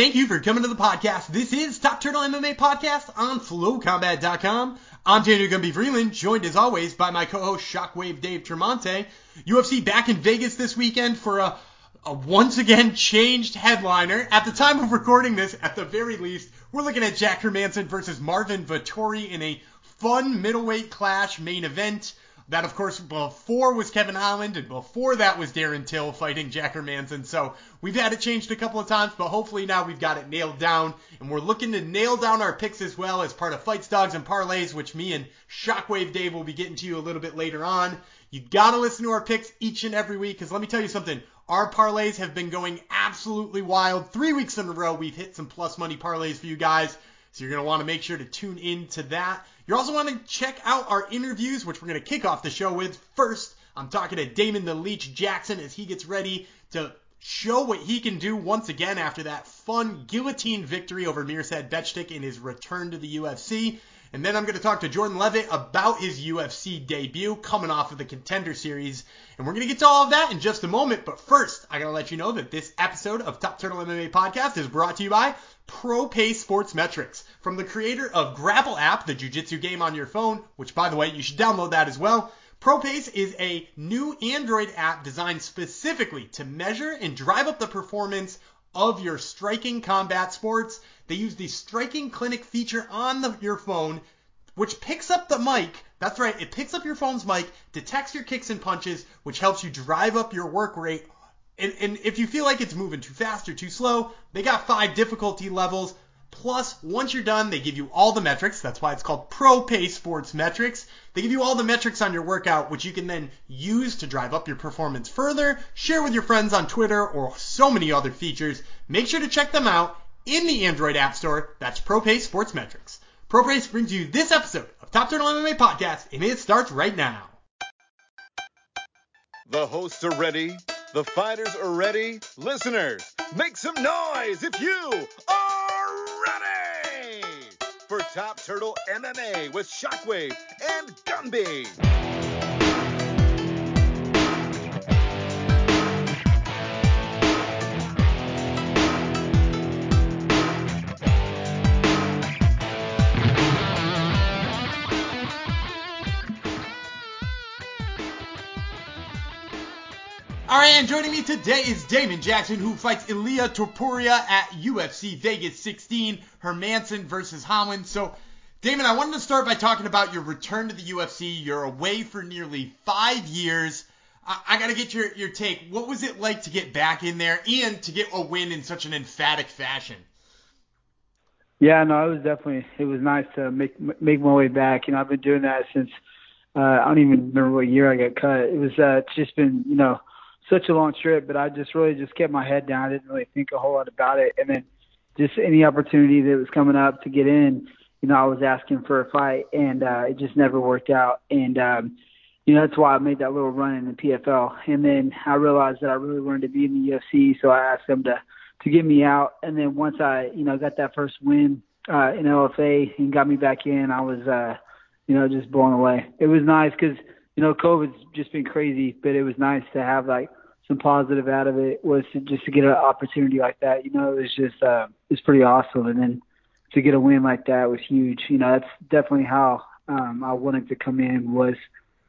Thank you for coming to the podcast. This is Top Turtle MMA Podcast on FlowCombat.com. I'm Daniel Gumby Vreeland, joined as always by my co-host Shockwave Dave Tremonte. UFC back in Vegas this weekend for a, a once again changed headliner. At the time of recording this, at the very least, we're looking at Jack Hermansson versus Marvin Vettori in a fun middleweight clash main event. That, of course, before was Kevin Holland, and before that was Darren Till fighting Jack Hermansson. So we've had it changed a couple of times, but hopefully now we've got it nailed down. And we're looking to nail down our picks as well as part of Fights, Dogs, and Parlays, which me and Shockwave Dave will be getting to you a little bit later on. You gotta listen to our picks each and every week, because let me tell you something. Our parlays have been going absolutely wild. Three weeks in a row, we've hit some plus money parlays for you guys. So you're want to make sure to tune in to that. You also want to check out our interviews, which we're going to kick off the show with. First, I'm talking to Damon the Leech Jackson as he gets ready to show what he can do once again after that fun guillotine victory over Mirsad Bektic in his return to the UFC. And then I'm going to talk to Jordan Levitt about his UFC debut coming off of the Contender Series. And we're going to get to all of that in just a moment. But first, I got to let you know that this episode of Top Turtle MMA Podcast is brought to you by ProPace Sports Metrics. From the creator of Grapple app, the jiu-jitsu game on your phone, which by the way, you should download that as well. ProPace is a new Android app designed specifically to measure and drive up the performance of your striking combat sports. They use the striking clinic feature on the, your phone, which picks up the mic. That's right, it picks up your phone's mic, detects your kicks and punches, which helps you drive up your work rate and, and if you feel like it's moving too fast or too slow, they got five difficulty levels. Plus, once you're done, they give you all the metrics. That's why it's called Pro Pace Sports Metrics. They give you all the metrics on your workout, which you can then use to drive up your performance further, share with your friends on Twitter, or so many other features. Make sure to check them out in the Android App Store. That's Pro Pace Sports Metrics. Pro Pace brings you this episode of Top Turtle MMA Podcast, and it starts right now. The hosts are ready. The fighters are ready. Listeners, make some noise if you are for Top Turtle MMA with Shockwave and Gumby. All right, and joining me today is Damon Jackson, who fights Ilia Topuria at UFC Vegas 16, Hermansson versus Holland. So, Damon, I wanted to start by talking about your return to the UFC. You're away for nearly five years. I, I got to get your, your take. What was it like to get back in there and to get a win in such an emphatic fashion? Yeah, no, it was definitely it was nice to make make my way back. You know, I've been doing that since uh, I don't even remember what year I got cut. It was uh, it's just been you know such a long trip, but I just really just kept my head down. I didn't really think a whole lot about it. And then just any opportunity that was coming up to get in, you know, I was asking for a fight and uh it just never worked out. And um you know, that's why I made that little run in the PFL. And then I realized that I really wanted to be in the UFC, so I asked them to to get me out. And then once I, you know, got that first win uh in LFA and got me back in, I was uh you know, just blown away. It was nice cuz you know, COVID's just been crazy, but it was nice to have like some positive out of it was to, just to get an opportunity like that. You know, it was just uh, it's pretty awesome, and then to get a win like that was huge. You know, that's definitely how um, I wanted to come in was,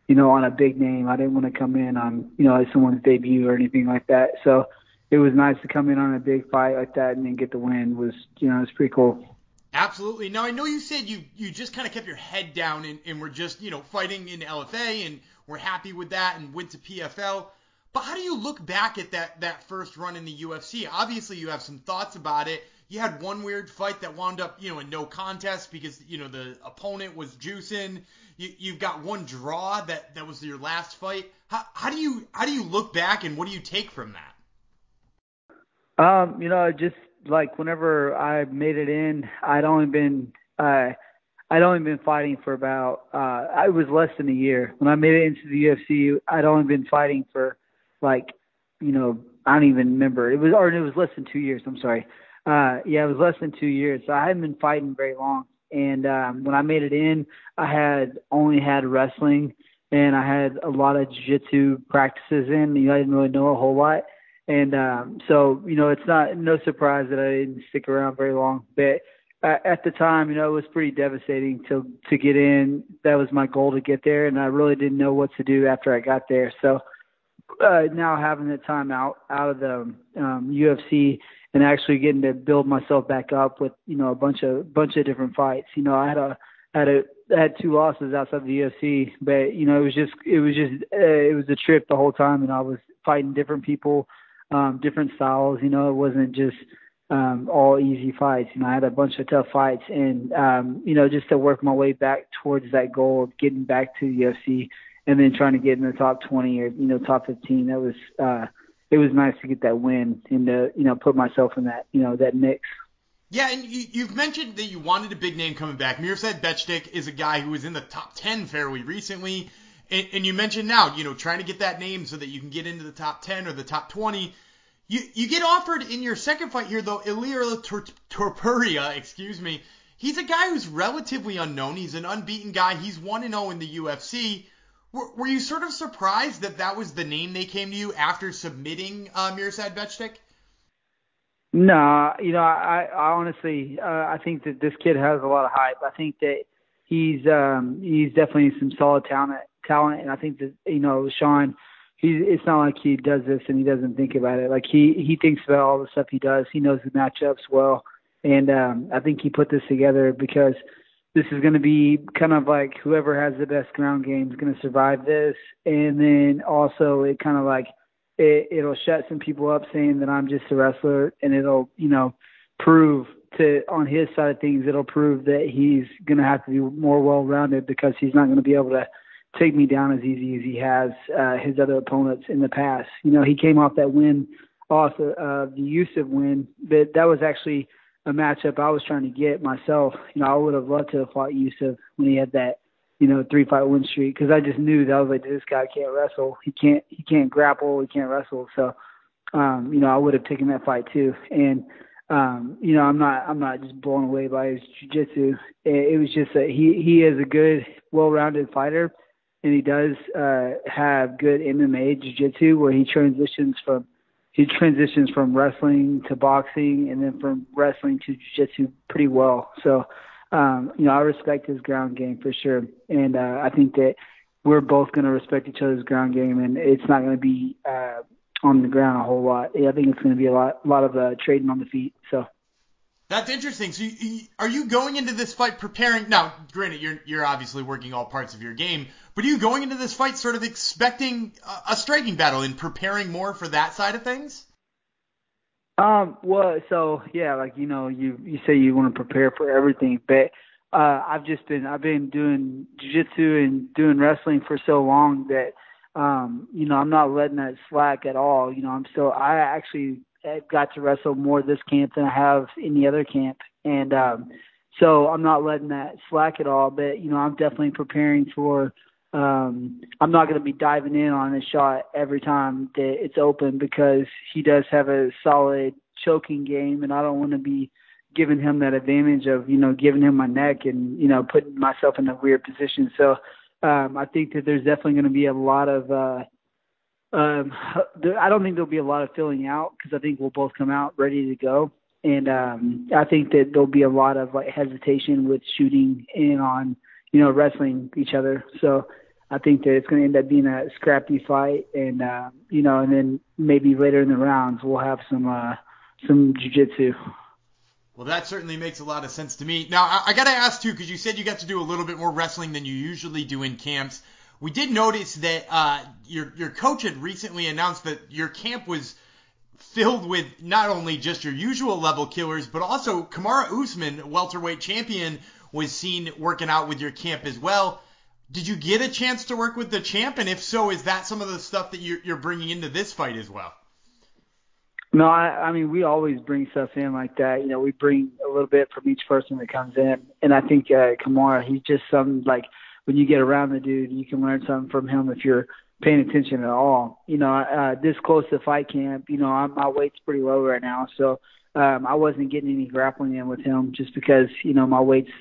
you know, on a big name. I didn't want to come in on you know as someone's debut or anything like that. So it was nice to come in on a big fight like that and then get the win. Was you know it's pretty cool. Absolutely. Now I know you said you you just kind of kept your head down and, and were just you know fighting in LFA and we're happy with that and went to PFL. But how do you look back at that that first run in the UFC? Obviously, you have some thoughts about it. You had one weird fight that wound up, you know, in no contest because you know the opponent was juicing. You, you've got one draw that that was your last fight. How, how do you how do you look back and what do you take from that? Um, you know, just like whenever I made it in, I'd only been uh, I'd only been fighting for about uh, I was less than a year when I made it into the UFC. I'd only been fighting for like, you know, I don't even remember. It was, or it was less than two years. I'm sorry. Uh, yeah, it was less than two years. So I hadn't been fighting very long. And um, when I made it in, I had only had wrestling and I had a lot of jiu-jitsu practices in. You know, I didn't really know a whole lot. And um, so, you know, it's not no surprise that I didn't stick around very long. But at the time, you know, it was pretty devastating to to get in. That was my goal to get there, and I really didn't know what to do after I got there. So uh, now having the time out out of the um, UFC and actually getting to build myself back up with you know a bunch of bunch of different fights. You know, I had a had a had two losses outside the UFC, but you know it was just it was just uh, it was a trip the whole time, and I was fighting different people, um, different styles. You know, it wasn't just um, all easy fights. You know, I had a bunch of tough fights, and um, you know, just to work my way back towards that goal of getting back to the UFC, and then trying to get in the top 20 or you know top 15. That was uh, it was nice to get that win and to you know put myself in that you know that mix. Yeah, and you, you've mentioned that you wanted a big name coming back. Mirsad Bektic is a guy who was in the top 10 fairly recently. And, and you mentioned now, you know, trying to get that name so that you can get into the top 10 or the top 20. You you get offered in your second fight here though, Ilir Topuria, excuse me. He's a guy who's relatively unknown. He's an unbeaten guy. He's 1 0 in the UFC. Were, you sort of surprised that that was the name they came to you after submitting uh, Mirsad Bektic? No, you know, I, I honestly, uh, I think that this kid has a lot of hype. I think that he's um, he's definitely some solid talent, talent, and I think that you know, Sean he's it's not like he does this and he doesn't think about it. Like he he thinks about all the stuff he does. He knows the matchups well, and um, I think he put this together because this is going to be kind of like whoever has the best ground game is going to survive this, and then also it kind of like it, it'll shut some people up saying that I'm just a wrestler, and it'll you know prove to on his side of things it'll prove that he's going to have to be more well rounded because he's not going to be able to take me down as easy as he has uh, his other opponents in the past. You know, he came off that win off uh, the Youssef win, but that was actually a matchup I was trying to get myself. You know, I would have loved to have fought Youssef when he had that, you know, three fight win streak because I just knew that I was like, this guy can't wrestle. He can't, he can't grapple. He can't wrestle. So, um, you know, I would have taken that fight too. And, um, you know, I'm not, I'm not just blown away by his jiu-jitsu. It, it was just that he, he is a good, well-rounded fighter and he does uh, have good MMA jiu-jitsu where he transitions from he transitions from wrestling to boxing and then from wrestling to jiu-jitsu pretty well. So, um, you know, I respect his ground game for sure, and uh, I think that we're both going to respect each other's ground game, and it's not going to be uh, on the ground a whole lot. I think it's going to be a lot, a lot of uh, trading on the feet. So. That's interesting. So, you, are you going into this fight preparing? Now, granted, you're you're obviously working all parts of your game, but are you going into this fight sort of expecting a, a striking battle and preparing more for that side of things? Um. Well, so yeah, like you know, you you say you want to prepare for everything, but uh, I've just been I've been doing jiu-jitsu and doing wrestling for so long that um, you know I'm not letting that slack at all. You know, I'm still I actually I've got to wrestle more this camp than I have any other camp, and um, so I'm not letting that slack at all. But you know, I'm definitely preparing for. Um, I'm not going to be diving in on a shot every time that it's open because he does have a solid choking game, and I don't want to be giving him that advantage of you know giving him my neck and you know putting myself in a weird position. So um, I think that there's definitely going to be a lot of uh, um, I don't think there'll be a lot of filling out because I think we'll both come out ready to go. And um, I think that there'll be a lot of like hesitation with shooting in on, you know, wrestling each other. So I think that it's going to end up being a scrappy fight, and uh, you know, and then maybe later in the rounds we'll have some uh, some jujitsu. Well, that certainly makes a lot of sense to me. Now, I, I got to ask too, because you said you got to do a little bit more wrestling than you usually do in camps we did notice that uh, your your coach had recently announced that your camp was filled with not only just your usual level killers, but also Kamaru Usman, welterweight champion, was seen working out with your camp as well. Did you get a chance to work with the champ? And if so, is that some of the stuff that you're, bringing into this fight as well? No, I, I mean we always bring stuff in like that. You know, we bring a little bit from each person that comes in, and I think uh, Kamaru, he's just some like when you get around the dude, you can learn something from him if you're paying attention at all. You know, uh, this close to fight camp, you know, I'm, my weight's pretty low right now, so um, I wasn't getting any grappling in with him just because you know my weight's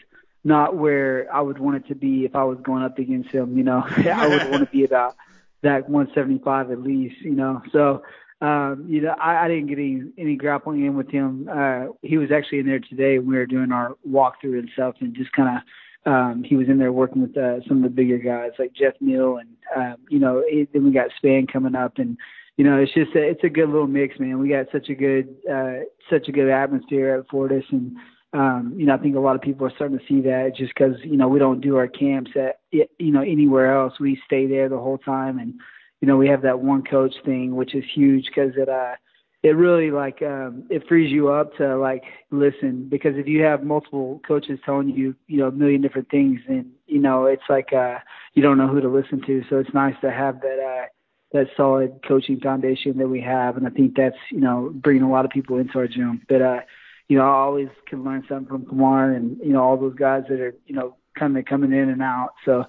not where I would want it to be if I was going up against him. You know, I would want to be about that 175 at least. You know, so um, you know, I, I didn't get any, any grappling in with him. Uh, he was actually in there today. When we were doing our walkthrough and stuff, and just kind of um, he was in there working with uh, some of the bigger guys like Geoff Neal, and um, you know, it, then we got Spann coming up, and you know, it's just a, it's a good little mix, man. We got such a good uh, such a good atmosphere at Fortis, and um, you know, I think a lot of people are starting to see that just because you know we don't do our camps at you know anywhere else. We stay there the whole time, and you know we have that one coach thing, which is huge because it uh it really like um it frees you up to like listen because if you have multiple coaches telling you you know a million different things and you know it's like uh you don't know who to listen to. So it's nice to have that uh that solid coaching foundation that we have. And i think that's you know bringing a lot of people into our gym. But uh you know i always can learn something from Kamaru and you know all those guys that are you know kind of coming in and out. So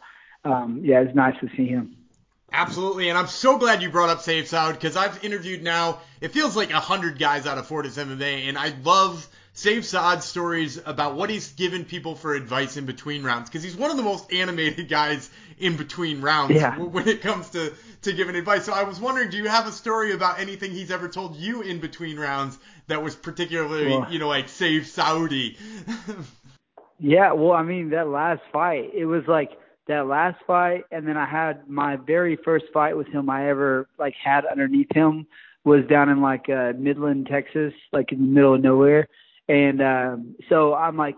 um yeah it's nice to see him Absolutely, and I'm so glad you brought up Sayif Saud because I've interviewed now. It feels like a hundred guys out of Fortis MMA, and I love Sayif Saud's stories about what he's given people for advice in between rounds because he's one of the most animated guys in between rounds yeah. when it comes to to giving advice. So I was wondering, do you have a story about anything he's ever told you in between rounds that was particularly, well, you know, like Sayif Saudi? yeah, well, I mean that last fight, it was like that last fight, and then I had my very first fight with him I ever like had underneath him was down in like uh, Midland, Texas, like in the middle of nowhere. And um, so I'm like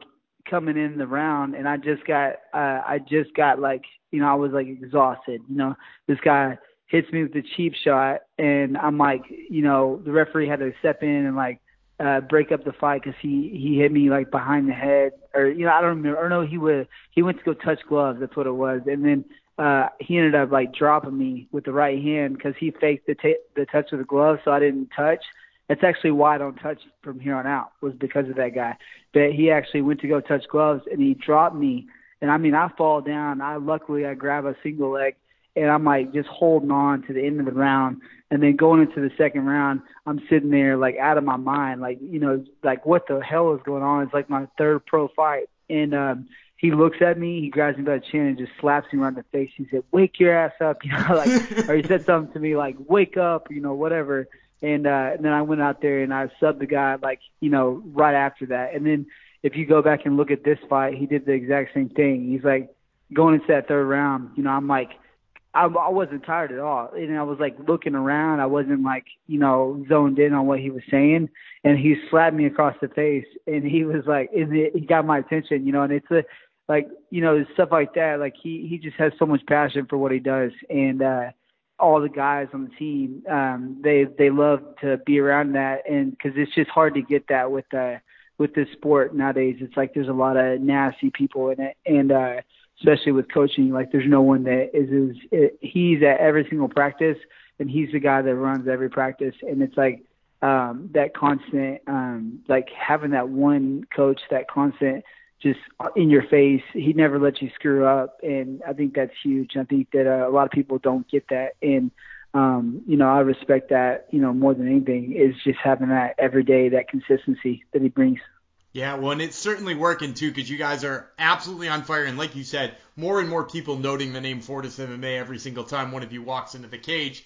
coming in the round, and I just got uh, I just got like you know I was like exhausted. You know, this guy hits me with a cheap shot, and I'm like you know the referee had to step in and like uh, break up the fight because he he hit me like behind the head or you know I don't remember or no he was he went to go touch gloves that's what it was and then uh he ended up like dropping me with the right hand because he faked the t- the touch with the glove so I didn't touch. That's actually why I don't touch from here on out was because of that guy. But he actually went to go touch gloves and he dropped me and I mean I fall down. I luckily I grab a single leg and I'm like just holding on to the end of the round. And then going into the second round, I'm sitting there like out of my mind, like you know, like what the hell is going on? It's like my third pro fight, and um, he looks at me, he grabs me by the chin and just slaps me around the face. He said, "Wake your ass up," you know, like, or he said something to me like, "Wake up," you know, whatever. And, uh, and then I went out there and I subbed the guy like, you know, right after that. And then if you go back and look at this fight, he did the exact same thing. He's like going into that third round, you know, I'm like I, I wasn't tired at all. And I was like looking around. I wasn't like, you know, zoned in on what he was saying. And he slapped me across the face and he was like, and it, he got my attention, you know, and it's a, like, you know, stuff like that. Like he, he just has so much passion for what he does. And, uh, all the guys on the team, um, they, they love to be around that. And cause it's just hard to get that with, uh, with this sport nowadays. It's like there's a lot of nasty people in it. And, uh, especially with coaching. Like there's no one that is is he's at every single practice, and he's the guy that runs every practice. And it's like um, that constant, um, like having that one coach, that constant just in your face. He never lets you screw up, and I think that's huge. I think that uh, a lot of people don't get that, and um, you know I respect that. You know more than anything is just having that every day, that consistency that he brings. Yeah, well, and it's certainly working too because you guys are absolutely on fire. And like you said, more and more people noting the name Fortis MMA every single time one of you walks into the cage.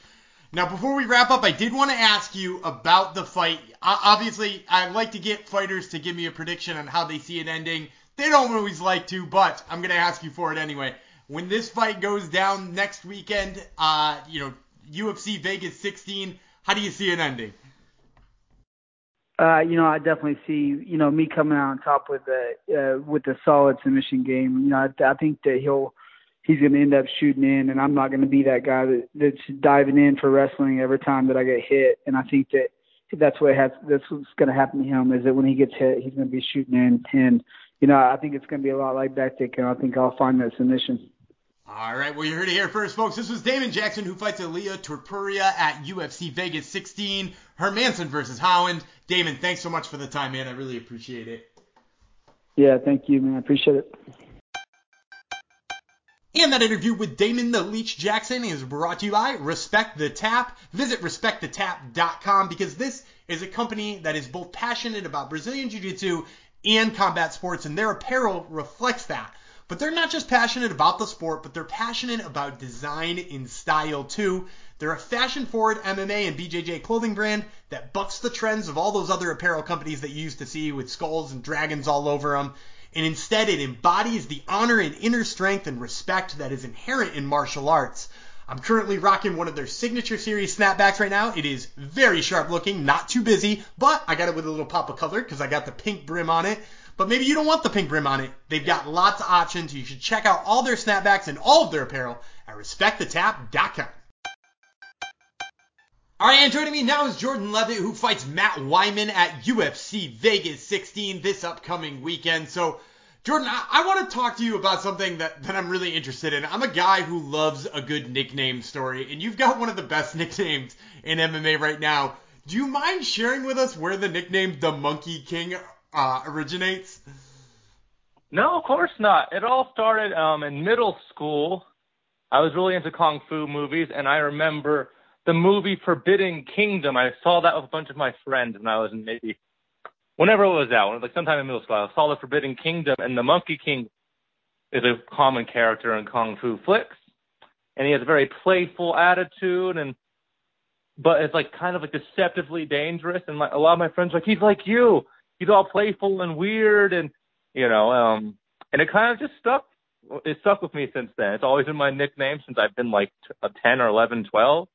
Now, before we wrap up, I did want to ask you about the fight. Obviously, I'd like to get fighters to give me a prediction on how they see it ending. They don't always like to, but I'm going to ask you for it anyway. When this fight goes down next weekend, uh, you know, UFC Vegas 16, how do you see it ending? Uh, you know, I definitely see, you know, me coming out on top with the uh, with the solid submission game. You know, I, I think that he'll he's going to end up shooting in, and I'm not going to be that guy that that's diving in for wrestling every time that I get hit. And I think that that's what has that's what's going to happen to him is that when he gets hit, he's going to be shooting in. And you know, I think it's going to be a lot like Bektic, and I think I'll find that submission. All right, well, you heard it here first, folks. This was Damon Jackson who fights Ilia Topuria at UFC Vegas 16. Hermansson versus Holland. Damon, thanks so much for the time, man. I really appreciate it. Yeah, thank you, man. I appreciate it. And that interview with Damon the Leech Jackson is brought to you by Respect the Tap. Visit respectthetap.com because this is a company that is both passionate about Brazilian Jiu Jitsu and combat sports, and their apparel reflects that. But they're not just passionate about the sport, but they're passionate about design and style too. They're a fashion forward MMA and BJJ clothing brand that bucks the trends of all those other apparel companies that you used to see with skulls and dragons all over them. And instead, it embodies the honor and inner strength and respect that is inherent in martial arts. I'm currently rocking one of their signature series snapbacks right now. It is very sharp looking, not too busy, but I got it with a little pop of color because I got the pink brim on it. But maybe you don't want the pink brim on it. They've got lots of options. You should check out all their snapbacks and all of their apparel at respectthetap.com. All right, and joining me now is Jordan Levitt, who fights Matt Wiman at UFC Vegas 16 this upcoming weekend. So, Jordan, I, I want to talk to you about something that, that I'm really interested in. I'm a guy who loves a good nickname story, and you've got one of the best nicknames in MMA right now. Do you mind sharing with us where the nickname the Monkey King uh, originates? No, of course not. It all started um, in middle school. I was really into kung fu movies, and I remember the movie Forbidden Kingdom. I saw that with a bunch of my friends when I was in maybe whenever it was out, like sometime in middle school. I saw the Forbidden Kingdom, and the Monkey King is a common character in kung fu flicks, and he has a very playful attitude, and but it's like kind of like deceptively dangerous. And like a lot of my friends are like he's like you, he's all playful and weird, and you know, um, and it kind of just stuck. It stuck with me since then. It's always been my nickname since I've been like a 10 or 11, 12.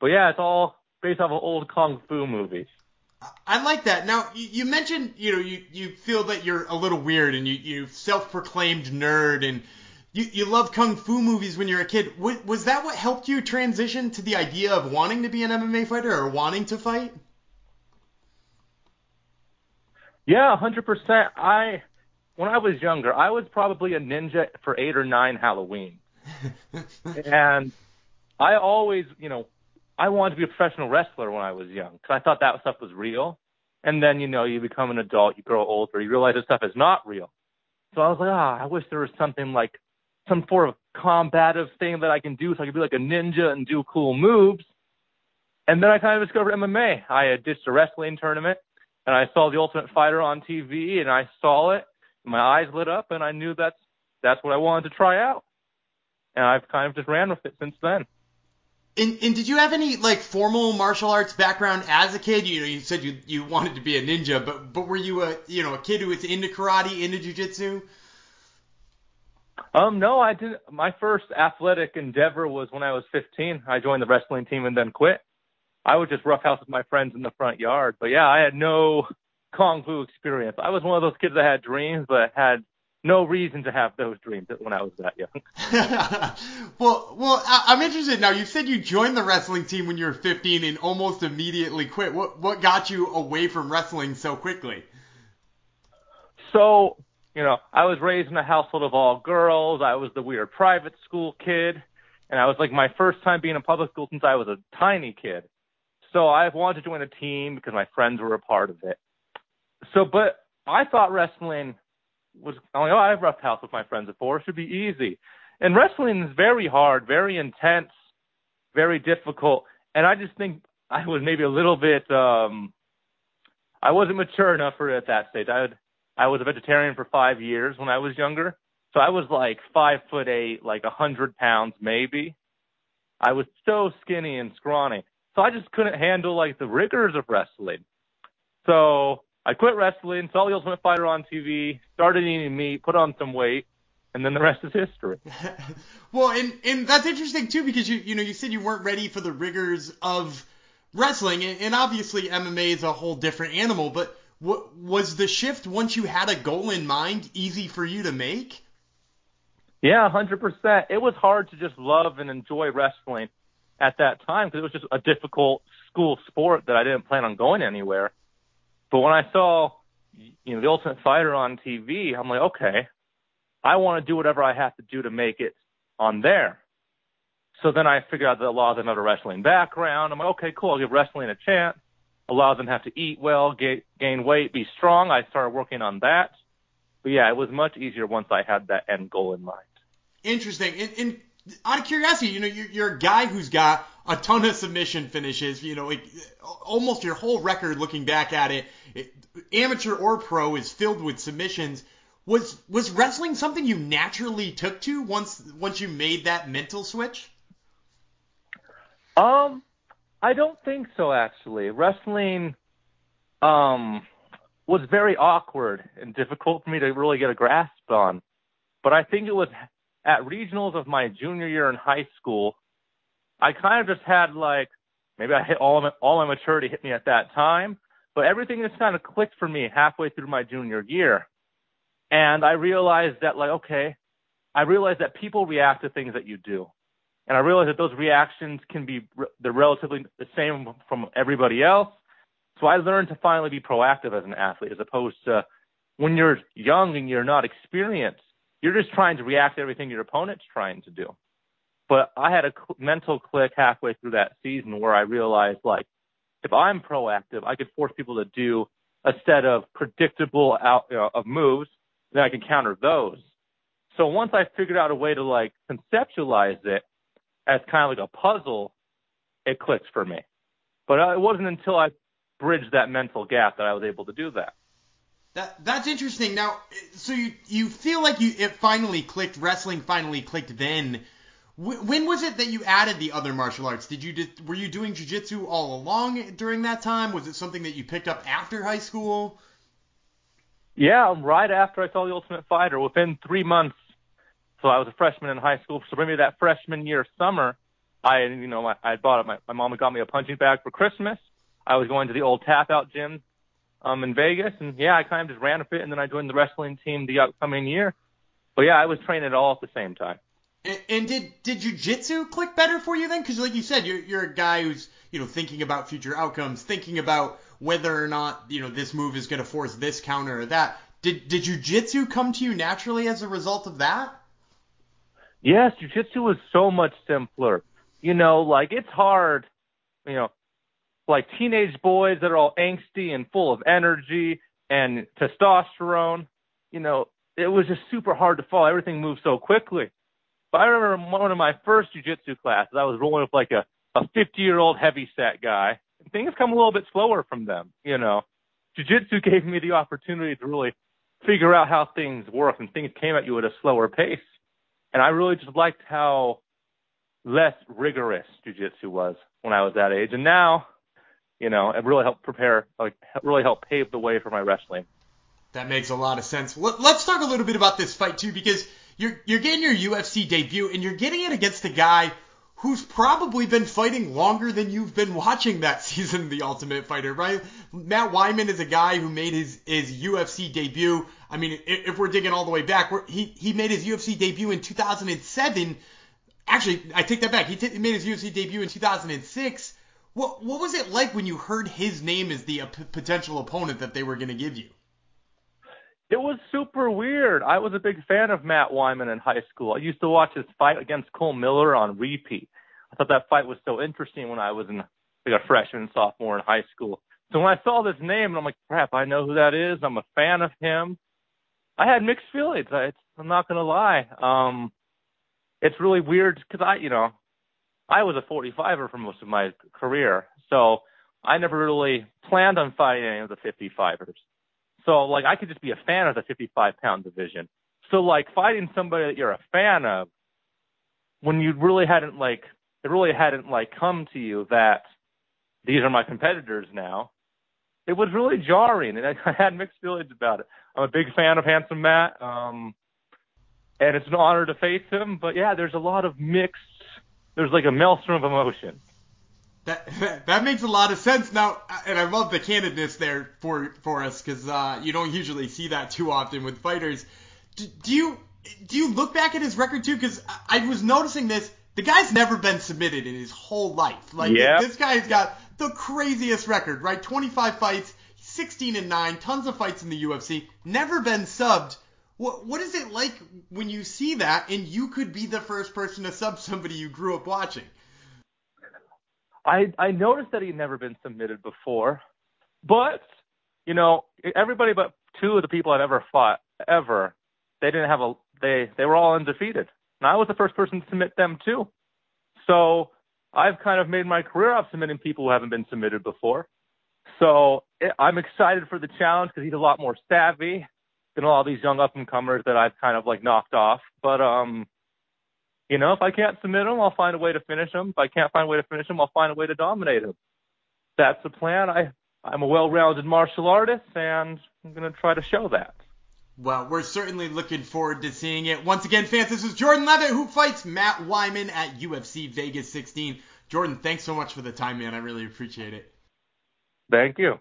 But yeah, it's all based off of old kung fu movies. I like that. Now, you, you mentioned, you know, you, you feel that you're a little weird and you, you self-proclaimed nerd and you, you love kung fu movies when you're a kid. Was, was that what helped you transition to the idea of wanting to be an MMA fighter or wanting to fight? Yeah, 100%. I when I was younger, I was probably a ninja for 8 or 9 Halloween. and I always, you know, I wanted to be a professional wrestler when I was young because I thought that stuff was real. And then, you know, you become an adult, you grow older, you realize this stuff is not real. So I was like, ah, oh, I wish there was something like some sort of combative thing that I can do so I could be like a ninja and do cool moves. And then I kind of discovered MMA. I had ditched a wrestling tournament and I saw The Ultimate Fighter on TV and I saw it. My eyes lit up and I knew that's that's what I wanted to try out. And I've kind of just ran with it since then. And, and did you have any like formal martial arts background as a kid? You know, you said you you wanted to be a ninja, but but were you a you know a kid who was into karate, into jujitsu? Um, no, I didn't. My first athletic endeavor was when I was 15. I joined the wrestling team and then quit. I would just roughhouse with my friends in the front yard. But yeah, I had no kung fu experience. I was one of those kids that had dreams but had no reason to have those dreams when I was that young. well, well, I'm interested now. You said you joined the wrestling team when you were 15 and almost immediately quit. What what got you away from wrestling so quickly? So, you know, I was raised in a household of all girls. I was the weird private school kid, and I was like my first time being in public school since I was a tiny kid. So I wanted to join a team because my friends were a part of it. So, but I thought wrestling was like, oh, I've roughed house with my friends before. It should be easy. And wrestling is very hard, very intense, very difficult. And I just think I was maybe a little bit, um, I wasn't mature enough for it at that stage. I had, I was a vegetarian for five years when I was younger. So I was like five foot eight, like a hundred pounds maybe. I was so skinny and scrawny. So I just couldn't handle like the rigors of wrestling. So I quit wrestling, saw the Ultimate Fighter on TV, started eating meat, put on some weight, and then the rest is history. well, and and that's interesting too because you you know you said you weren't ready for the rigors of wrestling, and, obviously MMA is a whole different animal. But what was the shift once you had a goal in mind easy for you to make? Yeah, hundred percent. It was hard to just love and enjoy wrestling at that time because it was just a difficult school sport that I didn't plan on going anywhere. But when I saw, you know, the Ultimate Fighter on TV, I'm like, okay, I want to do whatever I have to do to make it on there. So then I figured out that a lot of them have a wrestling background. I'm like, okay, cool. I'll give wrestling a chance. A lot of them have to eat well, get, gain weight, be strong. I started working on that. But yeah, it was much easier once I had that end goal in mind. Interesting. And, and out of curiosity, you know, you're, you're a guy who's got a ton of submission finishes. You know, like almost your whole record, looking back at it, it, amateur or pro, is filled with submissions. Was was wrestling something you naturally took to once once you made that mental switch? Um, I don't think so actually. Wrestling um was very awkward and difficult for me to really get a grasp on. But I think it was at regionals of my junior year in high school. I kind of just had like maybe I hit all my, all my maturity hit me at that time, but everything just kind of clicked for me halfway through my junior year. And I realized that like, okay, I realized that people react to things that you do. And I realized that those reactions can be, they're relatively the same from everybody else. So I learned to finally be proactive as an athlete as opposed to when you're young and you're not experienced, you're just trying to react to everything your opponent's trying to do. But I had a mental click halfway through that season where I realized like, if I'm proactive, I could force people to do a set of predictable out you know, of moves then I can counter those. So once I figured out a way to like conceptualize it as kind of like a puzzle, it clicks for me. But uh, it wasn't until I bridged that mental gap that I was able to do that. That that's interesting. Now, so you you feel like you it finally clicked, wrestling finally clicked then. When was it that you added the other martial arts? Did you did, were you doing jujitsu all along during that time? Was it something that you picked up after high school? Yeah, um, right after I saw The Ultimate Fighter, within three months. So I was a freshman in high school. So maybe that freshman year summer, I, you know, I, I bought my, my mom got me a punching bag for Christmas. I was going to the old tap out gym, um, in Vegas. And yeah, I kind of just ran a bit and then I joined the wrestling team the upcoming year. But yeah, I was training it all at the same time. And, and did did jujitsu click better for you then? Because like you said, you're you're a guy who's you know thinking about future outcomes, thinking about whether or not you know this move is going to force this counter or that. Did did jujitsu come to you naturally as a result of that? Yes, jujitsu was so much simpler. You know, like it's hard. You know, like teenage boys that are all angsty and full of energy and testosterone. You know, it was just super hard to follow. Everything moved so quickly. But I remember one of my first jujitsu classes, I was rolling with like a a 50 year old heavy set guy things come a little bit slower from them. You know, jiu-jitsu gave me the opportunity to really figure out how things work and things came at you at a slower pace. And I really just liked how less rigorous jiu-jitsu was when I was that age. And now, you know, it really helped prepare, like, really helped pave the way for my wrestling. That makes a lot of sense. Let's talk a little bit about this fight too, because you're you're getting your UFC debut and you're getting it against a guy who's probably been fighting longer than you've been watching that season The Ultimate Fighter, right? Matt Wiman is a guy who made his, his UFC debut. I mean, if we're digging all the way back, he, he made his UFC debut in 2007. Actually, I take that back. He, t- he made his UFC debut in 2006. What, what was it like when you heard his name as the uh, p- potential opponent that they were going to give you? It was super weird. I was a big fan of Matt Wiman in high school. I used to watch his fight against Cole Miller on repeat. I thought that fight was so interesting when I was in like a freshman, and sophomore in high school. So when I saw this name, I'm like, crap, I know who that is. I'm a fan of him. I had mixed feelings. I, I'm not gonna lie. Um, it's really weird because I, you know, I was a 45er for most of my career, so I never really planned on fighting any of the 55ers. So like I could just be a fan of the 55 pound division. So like fighting somebody that you're a fan of when you really hadn't like it really hadn't like come to you that these are my competitors now. It was really jarring and I, I had mixed feelings about it. I'm a big fan of Handsome Matt. Um and it's an honor to face him, but yeah, there's a lot of mixed there's like a maelstrom of emotion. That that makes a lot of sense now, and I love the candidness there for for us because uh, you don't usually see that too often with fighters. Do, do you do you look back at his record too? Because I, I was noticing this. The guy's never been submitted in his whole life. Like yep. this guy's got the craziest record, right? 25 fights, 16 and 9, tons of fights in the UFC, never been subbed. What what is it like when you see that and you could be the first person to sub somebody you grew up watching? I I noticed that he'd never been submitted before, but you know everybody but two of the people I'd ever fought ever they didn't have a they they were all undefeated, and I was the first person to submit them too. So I've kind of made my career off submitting people who haven't been submitted before. So I'm excited for the challenge because he's a lot more savvy than all these young up and comers that I've kind of like knocked off. But um, you know, if I can't submit them, I'll find a way to finish them. If I can't find a way to finish them, I'll find a way to dominate them. That's the plan. I I'm a well-rounded martial artist, and I'm gonna try to show that. Well, we're certainly looking forward to seeing it. Once again, fans, this is Jordan Levitt who fights Matt Wiman at UFC Vegas 16. Jordan, thanks so much for the time, man. I really appreciate it. Thank you.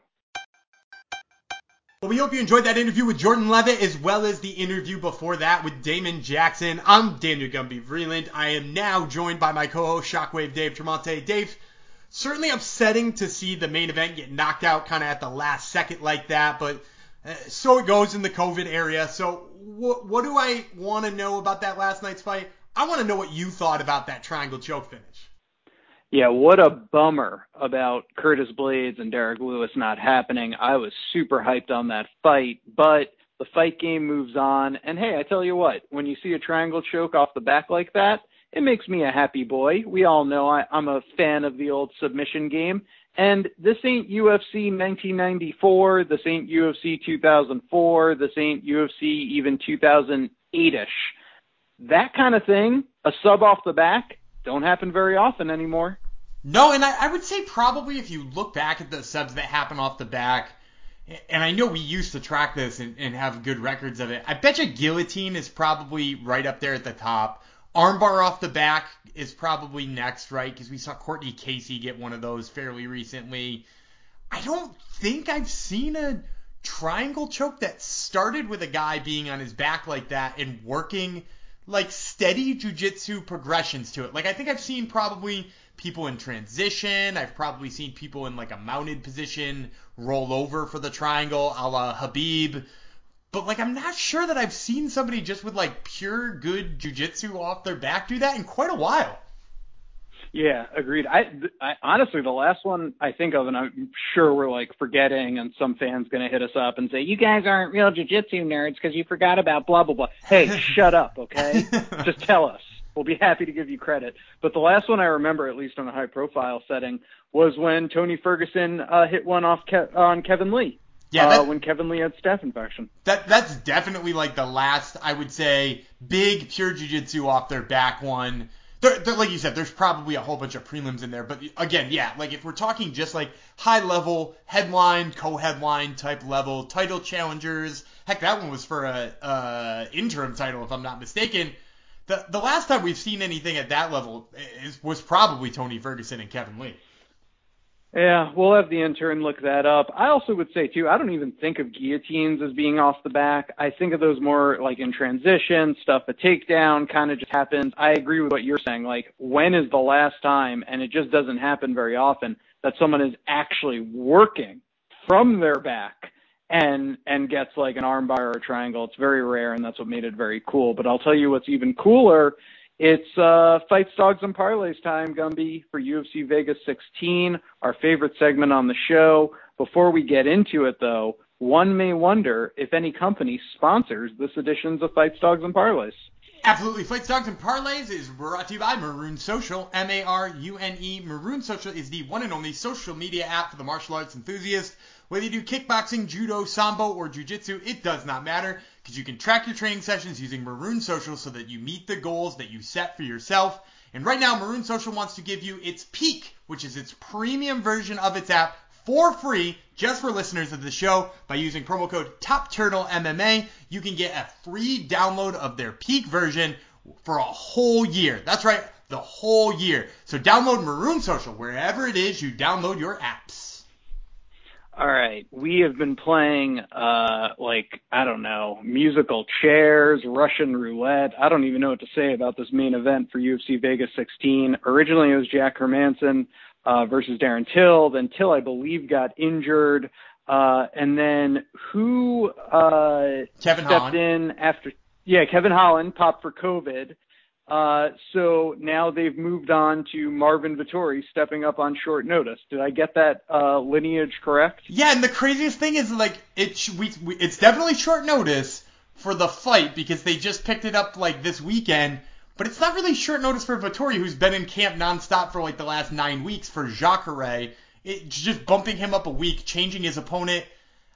Well, we hope you enjoyed that interview with Jordan Levitt as well as the interview before that with Damon Jackson. I'm Daniel Gumby Vreeland. I am now joined by my co-host Shockwave Dave Tremonte. Dave, certainly upsetting to see the main event get knocked out kind of at the last second like that, but uh, so it goes in the COVID area. So what, what do I want to know about that last night's fight? I want to know what you thought about that triangle choke finish. Yeah, what a bummer about Curtis Blaydes and Derrick Lewis not happening. I was super hyped on that fight, but the fight game moves on. And hey, I tell you what, when you see a triangle choke off the back like that, it makes me a happy boy. We all know I, I'm a fan of the old submission game. And this ain't UFC 1994. This ain't UFC 2004. This ain't UFC even 2008 ish. That kind of thing, a sub off the back, don't happen very often anymore. No, and I, I would say probably if you look back at the subs that happen off the back, and I know we used to track this and, and have good records of it. I bet you guillotine is probably right up there at the top. Armbar off the back is probably next, right? Because we saw Cortney Casey get one of those fairly recently. I don't think I've seen a triangle choke that started with a guy being on his back like that and working like steady jujitsu progressions to it. Like I think I've seen probably people in transition. I've probably seen people in like a mounted position roll over for the triangle, a la Khabib. But like I'm not sure that I've seen somebody just with like pure good jujitsu off their back do that in quite a while. Yeah, agreed. I, I honestly, the last one I think of, and I'm sure we're like forgetting, and some fans gonna hit us up and say, "You guys aren't real jujitsu nerds because you forgot about blah blah blah." Hey, shut up, okay? Just tell us. We'll be happy to give you credit. But the last one I remember, at least on a high profile setting, was when Tony Ferguson uh, hit one off Ke- on Kevin Lee. Yeah, uh, when Kevin Lee had staph infection. that that's definitely like the last I would say big pure jujitsu off their back one. There, there, like you said, there's probably a whole bunch of prelims in there, but again, yeah, like if we're talking just like high level headline, co-headline type level title challengers, heck, that one was for a, a interim title if I'm not mistaken. The the last time we've seen anything at that level eh, is, was probably Tony Ferguson and Kevin Lee. Yeah, we'll have the intern look that up. I also would say too, I don't even think of guillotines as being off the back. I think of those more like in transition, stuff a takedown kind of just happens. I agree with what you're saying. Like when is the last time, and it just doesn't happen very often, that someone is actually working from their back and and gets like an armbar or a triangle. It's very rare, and that's what made it very cool. But I'll tell you what's even cooler it's uh, Fights, Dogs, and Parlays time, Gumby, for UFC Vegas 16, our favorite segment on the show. Before we get into it, though, one may wonder if any company sponsors this edition of Fights, Dogs, and Parlays. Absolutely. Fights, Dogs, and Parlays is brought to you by Marune Social, M-A-R-U-N-E. Marune Social is the one and only social media app for the martial arts enthusiast. Whether you do kickboxing, judo, sambo, or jujitsu, it does not matter because you can track your training sessions using Marune Social so that you meet the goals that you set for yourself. And right now, Marune Social wants to give you its Peak, which is its premium version of its app for free just for listeners of the show by using promo code TOPTurtleMMA. You can get a free download of their Peak version for a whole year. That's right, the whole year. So download Marune Social wherever it is you download your apps. All right, we have been playing uh like I don't know, musical chairs, Russian roulette. I don't even know what to say about this main event for UFC Vegas 16. Originally it was Jack Hermansson uh versus Darren Till, then Till I believe got injured uh and then who uh Kevin stepped Holland. in after yeah, Kevin Holland popped for COVID. Uh, so now they've moved on to Marvin Vettori stepping up on short notice. Did I get that uh, lineage correct? Yeah, and the craziest thing is like it we, we it's definitely short notice for the fight because they just picked it up like this weekend, but it's not really short notice for Vettori who's been in camp nonstop for like the last nine weeks for Jacare. It's just bumping him up a week, changing his opponent.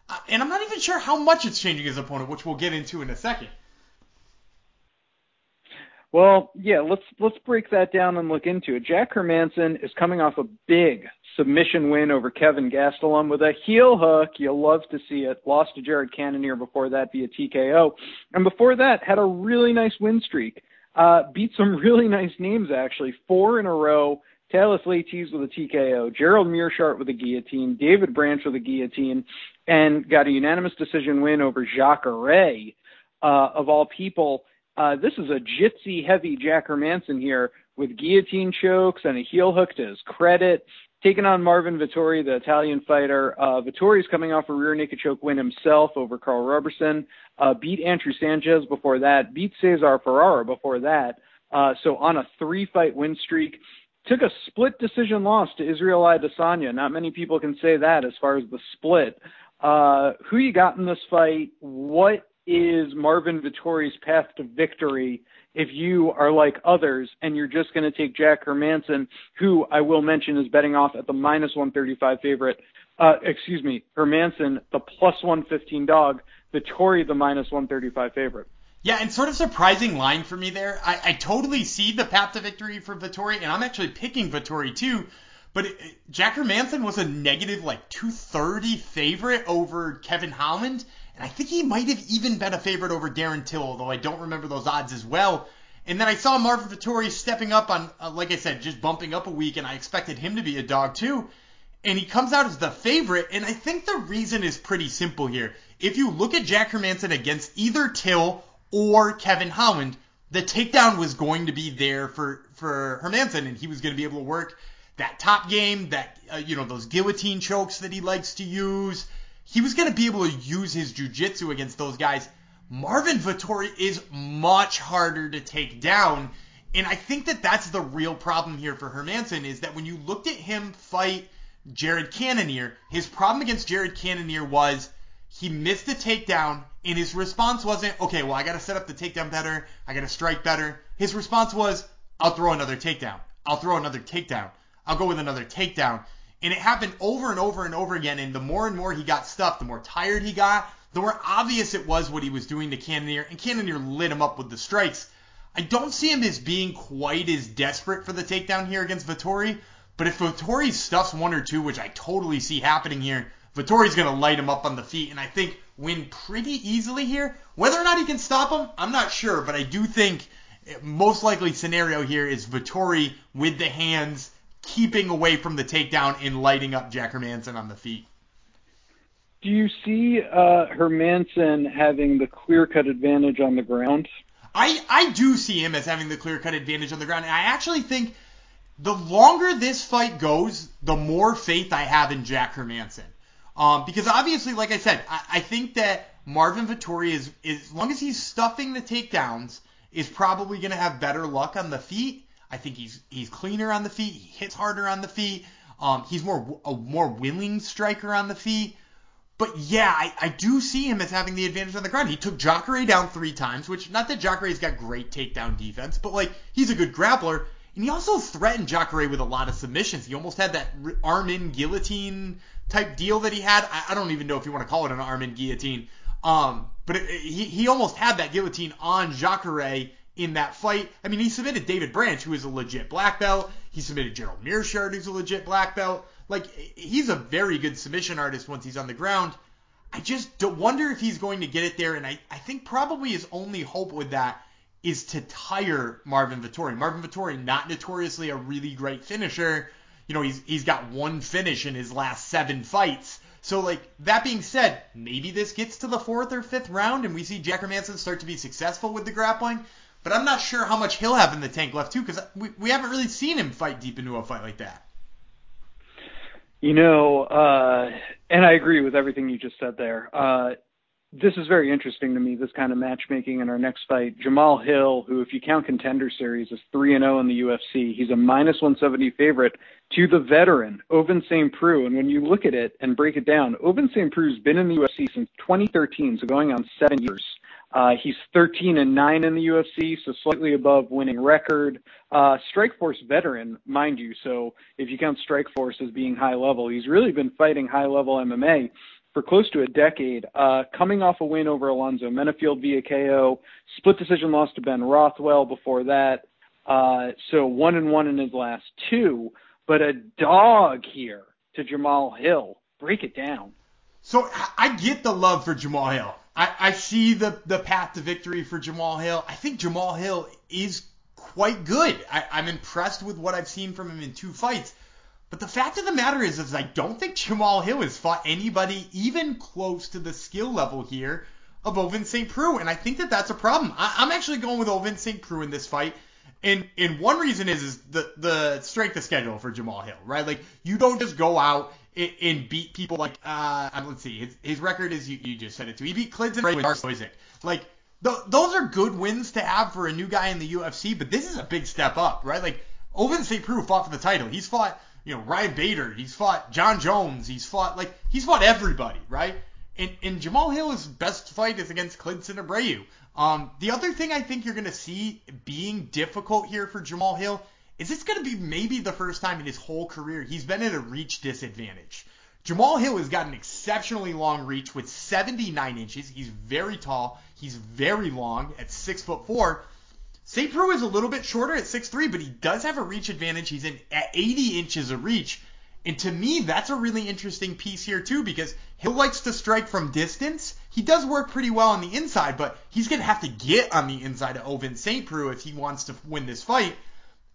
Uh, and I'm not even sure how much it's changing his opponent, which we'll get into in a second. Well, yeah, let's let's break that down and look into it. Jack Hermansson is coming off a big submission win over Kevin Gastelum with a heel hook. You'll love to see it. Lost to Jared Cannonier before that via TKO, and before that had a really nice win streak. Uh, beat some really nice names actually, four in a row. Thales Leites with a TKO, Gerald Meerschaert with a guillotine, David Branch with a guillotine, and got a unanimous decision win over Jacare, uh, of all people. Uh, this is a jitsi heavy Jack Hermansson here with guillotine chokes and a heel hook to his credit. Taking on Marvin Vettori, the Italian fighter. Uh, Vettori's coming off a rear naked choke win himself over Karl Roberson. Uh, beat Andrew Sanchez before that. Beat Cezar Ferreira before that. Uh, so on a three fight win streak. Took a split decision loss to Israel Adesanya. Not many people can say that as far as the split. Uh, who you got in this fight? What is Marvin Vettori's path to victory if you are like others and you're just going to take Jack Hermansson, who I will mention is betting off at the minus 135 favorite. Uh, excuse me, Hermansson, the plus 115 dog, Vettori, the minus 135 favorite. Yeah, and sort of surprising line for me there. I, I totally see the path to victory for Vettori, and I'm actually picking Vettori too. But it, Jack Hermansson was a negative like 230 favorite over Kevin Holland. And I think he might have even been a favorite over Darren Till, although I don't remember those odds as well. And then I saw Marvin Vettori stepping up on, uh, like I said, just bumping up a week, and I expected him to be a dog too. And he comes out as the favorite, and I think the reason is pretty simple here. If you look at Jack Hermansson against either Till or Kevin Holland, the takedown was going to be there for for Hermansson, and he was going to be able to work that top game, that uh, you know those guillotine chokes that he likes to use he was going to be able to use his jujitsu against those guys. Marvin Vettori is much harder to take down. And I think that that's the real problem here for Hermansson is that when you looked at him fight Jared Cannonier, his problem against Jared Cannonier was he missed a takedown and his response wasn't, okay, well, I got to set up the takedown better. I got to strike better. His response was, I'll throw another takedown. I'll throw another takedown. I'll go with another takedown. And it happened over and over and over again. And the more and more he got stuffed, the more tired he got, the more obvious it was what he was doing to Cannonier. And Cannonier lit him up with the strikes. I don't see him as being quite as desperate for the takedown here against Vettori. But if Vettori stuffs one or two, which I totally see happening here, Vettori's going to light him up on the feet. And I think win pretty easily here. Whether or not he can stop him, I'm not sure. But I do think eh, most likely scenario here is Vettori with the hands keeping away from the takedown and lighting up Jack Hermansson on the feet. Do you see uh, Hermansson having the clear cut advantage on the ground? I, I do see him as having the clear cut advantage on the ground. And I actually think the longer this fight goes, the more faith I have in Jack Hermansson. Um, because obviously, like I said, I, I think that Marvin Vettori is, is, as long as he's stuffing the takedowns, is probably going to have better luck on the feet. I think he's he's cleaner on the feet. He hits harder on the feet. Um, he's more a more willing striker on the feet. But yeah, I, I do see him as having the advantage on the ground. He took Jacare down three times, which not that Jacare's got great takedown defense, but like he's a good grappler. And he also threatened Jacare with a lot of submissions. He almost had that arm in guillotine type deal that he had. I, I don't even know if you want to call it an arm in guillotine. Um, but it, it, he, he almost had that guillotine on Jacare in that fight. I mean, he submitted David Branch, who is a legit black belt. He submitted Gerald Meerschaert, who's a legit black belt. Like, he's a very good submission artist once he's on the ground. I just wonder if he's going to get it there, and I, I think probably his only hope with that is to tire Marvin Vettori. Marvin Vettori, not notoriously a really great finisher. You know, he's he's got one finish in his last seven fights. So, like, that being said, maybe this gets to the fourth or fifth round and we see Jack Hermansson start to be successful with the grappling. But I'm not sure how much he'll have in the tank left too, because we, we haven't really seen him fight deep into a fight like that. You know, uh, and I agree with everything you just said there. Uh, this is very interesting to me, this kind of matchmaking in our next fight. Jamal Hill, who, if you count contender series, is 3 and 0 in the UFC. He's a minus 170 favorite to the veteran, Ovince St. Preux. And when you look at it and break it down, Ovince St. Preux's been in the UFC since 2013, so going on seven years. Uh, he's 13 and 9 in the UFC, so slightly above winning record. Uh, Strikeforce veteran, mind you. So if you count Strikeforce as being high level, he's really been fighting high level MMA. for close to a decade, uh, coming off a win over Alonzo Menifield via KO, split decision loss to Ben Rothwell before that. Uh, so one and one in his last two, but a dog here to Jamal Hill. Break it down. So I get the love for Jamal Hill. I, I see the, the path to victory for Jamal Hill. I think Jamal Hill is quite good. I, I'm impressed with what I've seen from him in two fights. But the fact of the matter is, is I don't think Jamal Hill has fought anybody even close to the skill level here of Ovince St. Preux, and I think that that's a problem. I, I'm actually going with Ovince St. Preux in this fight. And and one reason is is the the strength of schedule for Jamal Hill, right? Like you don't just go out and, beat people like uh let's see, his, his record is you, you just said it too. He beat Clinton with Soizik. Like th- those are good wins to have for a new guy in the UFC, but this is a big step up, right? Like Ovince St. Preux fought for the title. He's fought you know, Ryan Bader, he's fought John Jones, he's fought like he's fought everybody, right? And, and Jamal Hill's best fight is against Klidson Abreu. Um, the other thing I think you're gonna see being difficult here for Jamal Hill is this gonna be maybe the first time in his whole career he's been at a reach disadvantage. Jamal Hill has got an exceptionally long reach with 79 inches. He's very tall. He's very long at six foot four. St. Preux is a little bit shorter at 6'3", but he does have a reach advantage. He's in at 80 inches of reach. And to me, that's a really interesting piece here too, because Hill likes to strike from distance. He does work pretty well on the inside, but he's gonna have to get on the inside of Ovince St. Preux if he wants to win this fight.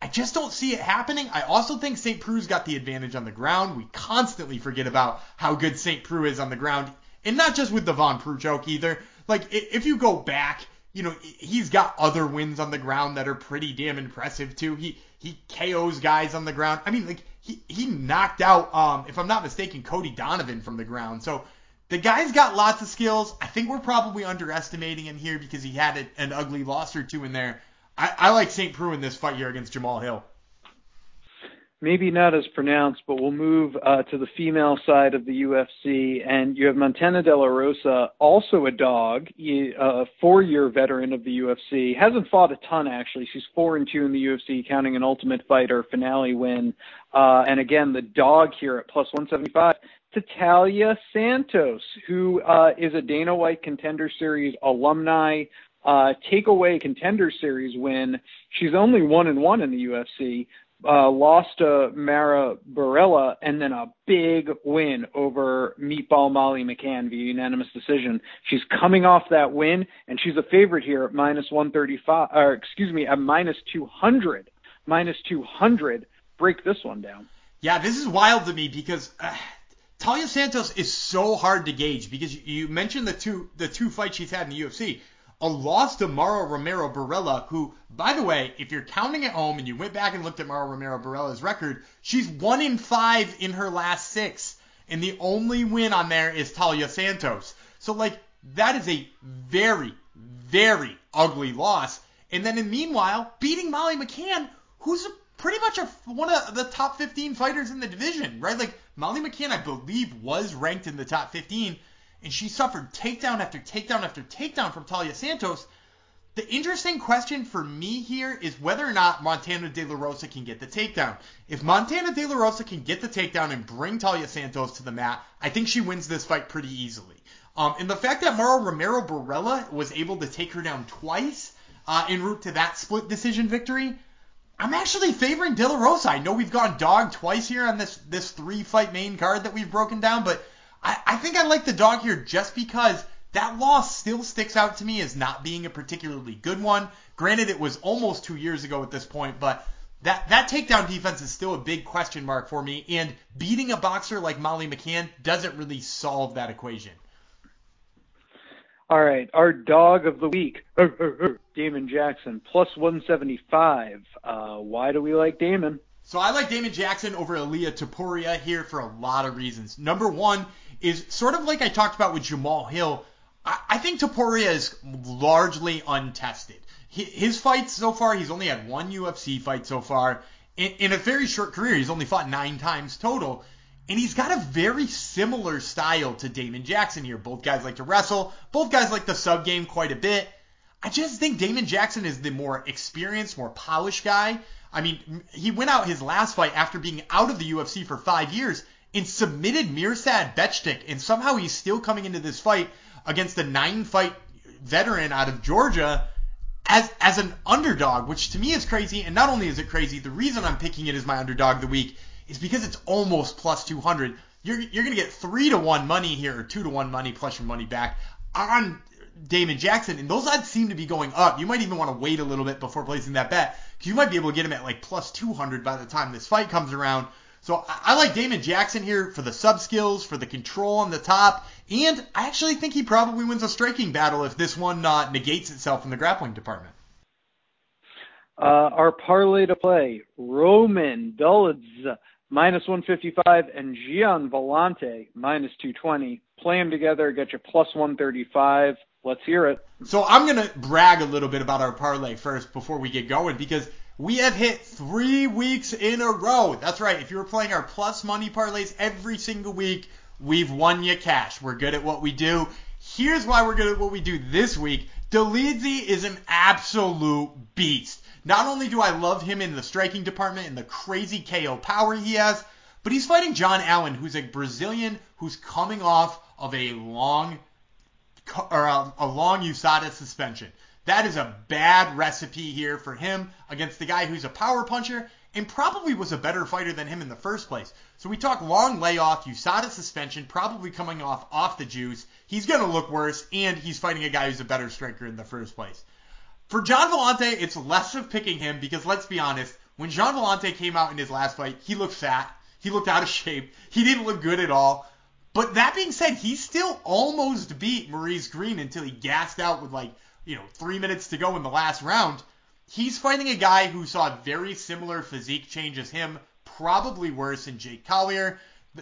I just don't see it happening. I also think St. Preux's got the advantage on the ground. We constantly forget about how good St. Preux is on the ground, and not just with the Von Preux joke either. Like if you go back you know, he's got other wins on the ground that are pretty damn impressive too. He he KOs guys on the ground. I mean, like he he knocked out, um, if I'm not mistaken, Cody Donovan from the ground. So the guy's got lots of skills. I think we're probably underestimating him here because he had an ugly loss or two in there. I, I like St. Preux in this fight here against Jamal Hill maybe not as pronounced, but we'll move uh, to the female side of the UFC. And you have Montana De La Rosa, also a dog, a four-year veteran of the UFC. Hasn't fought a ton actually. She's four and two in the UFC, counting an Ultimate Fighter finale win. Uh, and again, the dog here at plus 175. Taila Santos, who uh, is a Dana White Contender Series alumni, uh, takeaway Contender Series win. She's only one and one in the UFC, uh, lost to Mara Borella and then a big win over Meatball Molly McCann via unanimous decision. She's coming off that win and she's a favorite here at minus 135, or excuse me, at minus 200. Minus 200. Break this one down. Yeah, this is wild to me because uh, Taila Santos is so hard to gauge because you mentioned the two the two fights she's had in the UFC a loss to Mara Romero Borella, who, by the way, if you're counting at home and you went back and looked at Mara Romero Borella's record, she's one in five in her last six. And the only win on there is Talia Santos. So, like, that is a very, very ugly loss. And then, in meanwhile, beating Molly McCann, who's a, pretty much a, one of the top 15 fighters in the division, right? Like, Molly McCann, I believe, was ranked in the top 15 and she suffered takedown after takedown after takedown from Talia Santos. The interesting question for me here is whether or not Montana De La Rosa can get the takedown. If Montana De La Rosa can get the takedown and bring Talia Santos to the mat, I think she wins this fight pretty easily. Um, and the fact that Mara Romero Borella was able to take her down twice uh, en route to that split decision victory, I'm actually favoring De La Rosa. I know we've gone dog twice here on this this three fight main card that we've broken down, but I, I think I like the dog here just because that loss still sticks out to me as not being a particularly good one. Granted, it was almost two years ago at this point, but that that takedown defense is still a big question mark for me. And beating a boxer like Molly McCann doesn't really solve that equation. All right, our dog of the week, Damon Jackson, plus 175. Uh, why do we like Damon? So I like Damon Jackson over Ilia Topuria here for a lot of reasons. Number one, is sort of like I talked about with Jamal Hill. I, I think Topuria is largely untested. His fights so far, he's only had one UFC fight so far. In, in a very short career, he's only fought nine times total. And he's got a very similar style to Damon Jackson here. Both guys like to wrestle. Both guys like the sub game quite a bit. I just think Damon Jackson is the more experienced, more polished guy. I mean, he went out his last fight after being out of the UFC for five years and submitted Mirsad Bektic, and somehow he's still coming into this fight against a nine-fight veteran out of Georgia as as an underdog, which to me is crazy. And not only is it crazy, the reason I'm picking it as my underdog of the week is because it's almost plus 200. You're you're gonna get three to one money here, or two to one money plus your money back on Damon Jackson, and those odds seem to be going up. You might even want to wait a little bit before placing that bet because you might be able to get him at like plus 200 by the time this fight comes around. So I, like Damon Jackson here for the sub skills, for the control on the top, and I actually think he probably wins a striking battle if this one uh, negates itself in the grappling department. Uh, our parlay to play: Roman Dolidze minus 155 and Gian Villante minus 220. Play them together, get you plus 135. Let's hear it. So I'm gonna brag a little bit about our parlay first before we get going because we have hit three weeks in a row. That's right. If you were playing our plus money parlays every single week, we've won you cash. We're good at what we do. Here's why we're good at what we do this week. Dolidze is an absolute beast. Not only do I love him in the striking department and the crazy KO power he has, but he's fighting John Allan, who's a Brazilian who's coming off of a long or a, a long USADA suspension. That is a bad recipe here for him against the guy who's a power puncher and probably was a better fighter than him in the first place. So we talk long layoff, USADA suspension, probably coming off off the juice. He's going to look worse, and he's fighting a guy who's a better striker in the first place. For Gian Villante, it's less of picking him because let's be honest, when Gian Villante came out in his last fight, he looked fat, he looked out of shape, he didn't look good at all. But that being said, he still almost beat Maurice Greene until he gassed out with like, you know, three minutes to go in the last round. He's fighting a guy who saw a very similar physique change as him, probably worse in Jake Collier. Uh,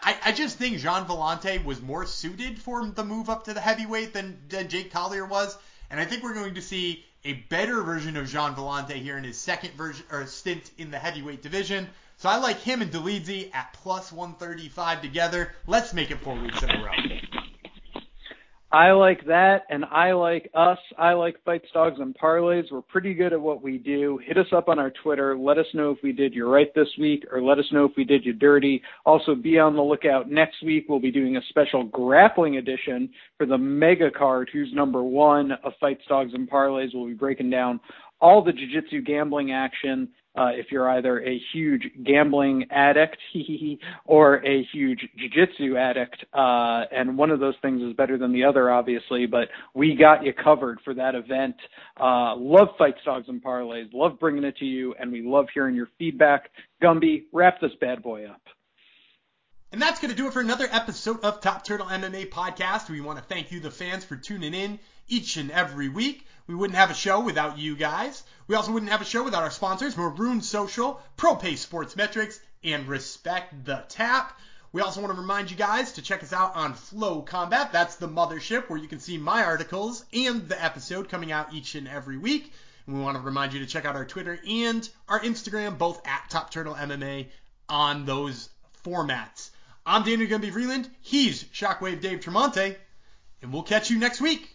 I, I just think Gian Villante was more suited for the move up to the heavyweight than, than Jake Collier was. And I think we're going to see a better version of Gian Villante here in his second version or stint in the heavyweight division. So I like him and Dolidze at plus 135 together. Let's make it four weeks in a row. I like that, and I like us. I like fights, dogs, and parlays. We're pretty good at what we do. Hit us up on our Twitter. Let us know if we did you right this week, or let us know if we did you dirty. Also, be on the lookout. Next week, we'll be doing a special grappling edition for the mega card, who's number one of fights, dogs, and parlays. We'll be breaking down all the jiu-jitsu gambling action uh, if you're either a huge gambling addict or a huge jiu-jitsu addict. Uh, and one of those things is better than the other, obviously, but we got you covered for that event. Uh, love fights, dogs, and parlays. Love bringing it to you, and we love hearing your feedback. Gumby, wrap this bad boy up. And that's going to do it for another episode of Top Turtle MMA Podcast. We want to thank you, the fans, for tuning in each and every week. We wouldn't have a show without you guys. We also wouldn't have a show without our sponsors, Marune Social, ProPay Sports Metrics, and Respect the Tap. We also want to remind you guys to check us out on FloCombat. That's the mothership where you can see my articles and the episode coming out each and every week. And we want to remind you to check out our Twitter and our Instagram, both at Top Turtle MMA, on those formats. I'm Daniel Gumby Vreeland. He's Shockwave Dave Tremonte. And we'll catch you next week.